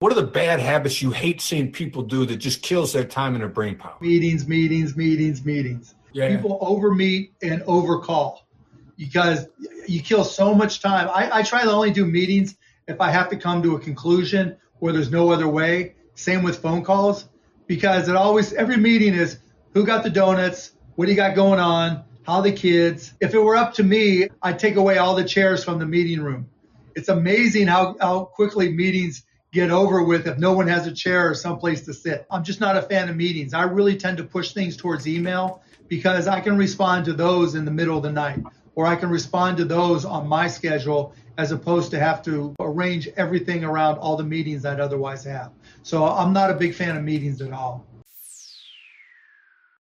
What are the bad habits you hate seeing people do that just kills their time and their brain power? Meetings, meetings, meetings, meetings. Yeah. People overmeet and overcall because you kill so much time. I, I try to only do meetings if I have to come to a conclusion or there's no other way. Same with phone calls because it always, every meeting is who got the donuts? What do you got going on? How the kids? If it were up to me, I'd take away all the chairs from the meeting room. It's amazing how, how quickly meetings get over with if no one has a chair or someplace to sit. I'm just not a fan of meetings. I really tend to push things towards email because I can respond to those in the middle of the night or I can respond to those on my schedule as opposed to have to arrange everything around all the meetings I'd otherwise have. So I'm not a big fan of meetings at all.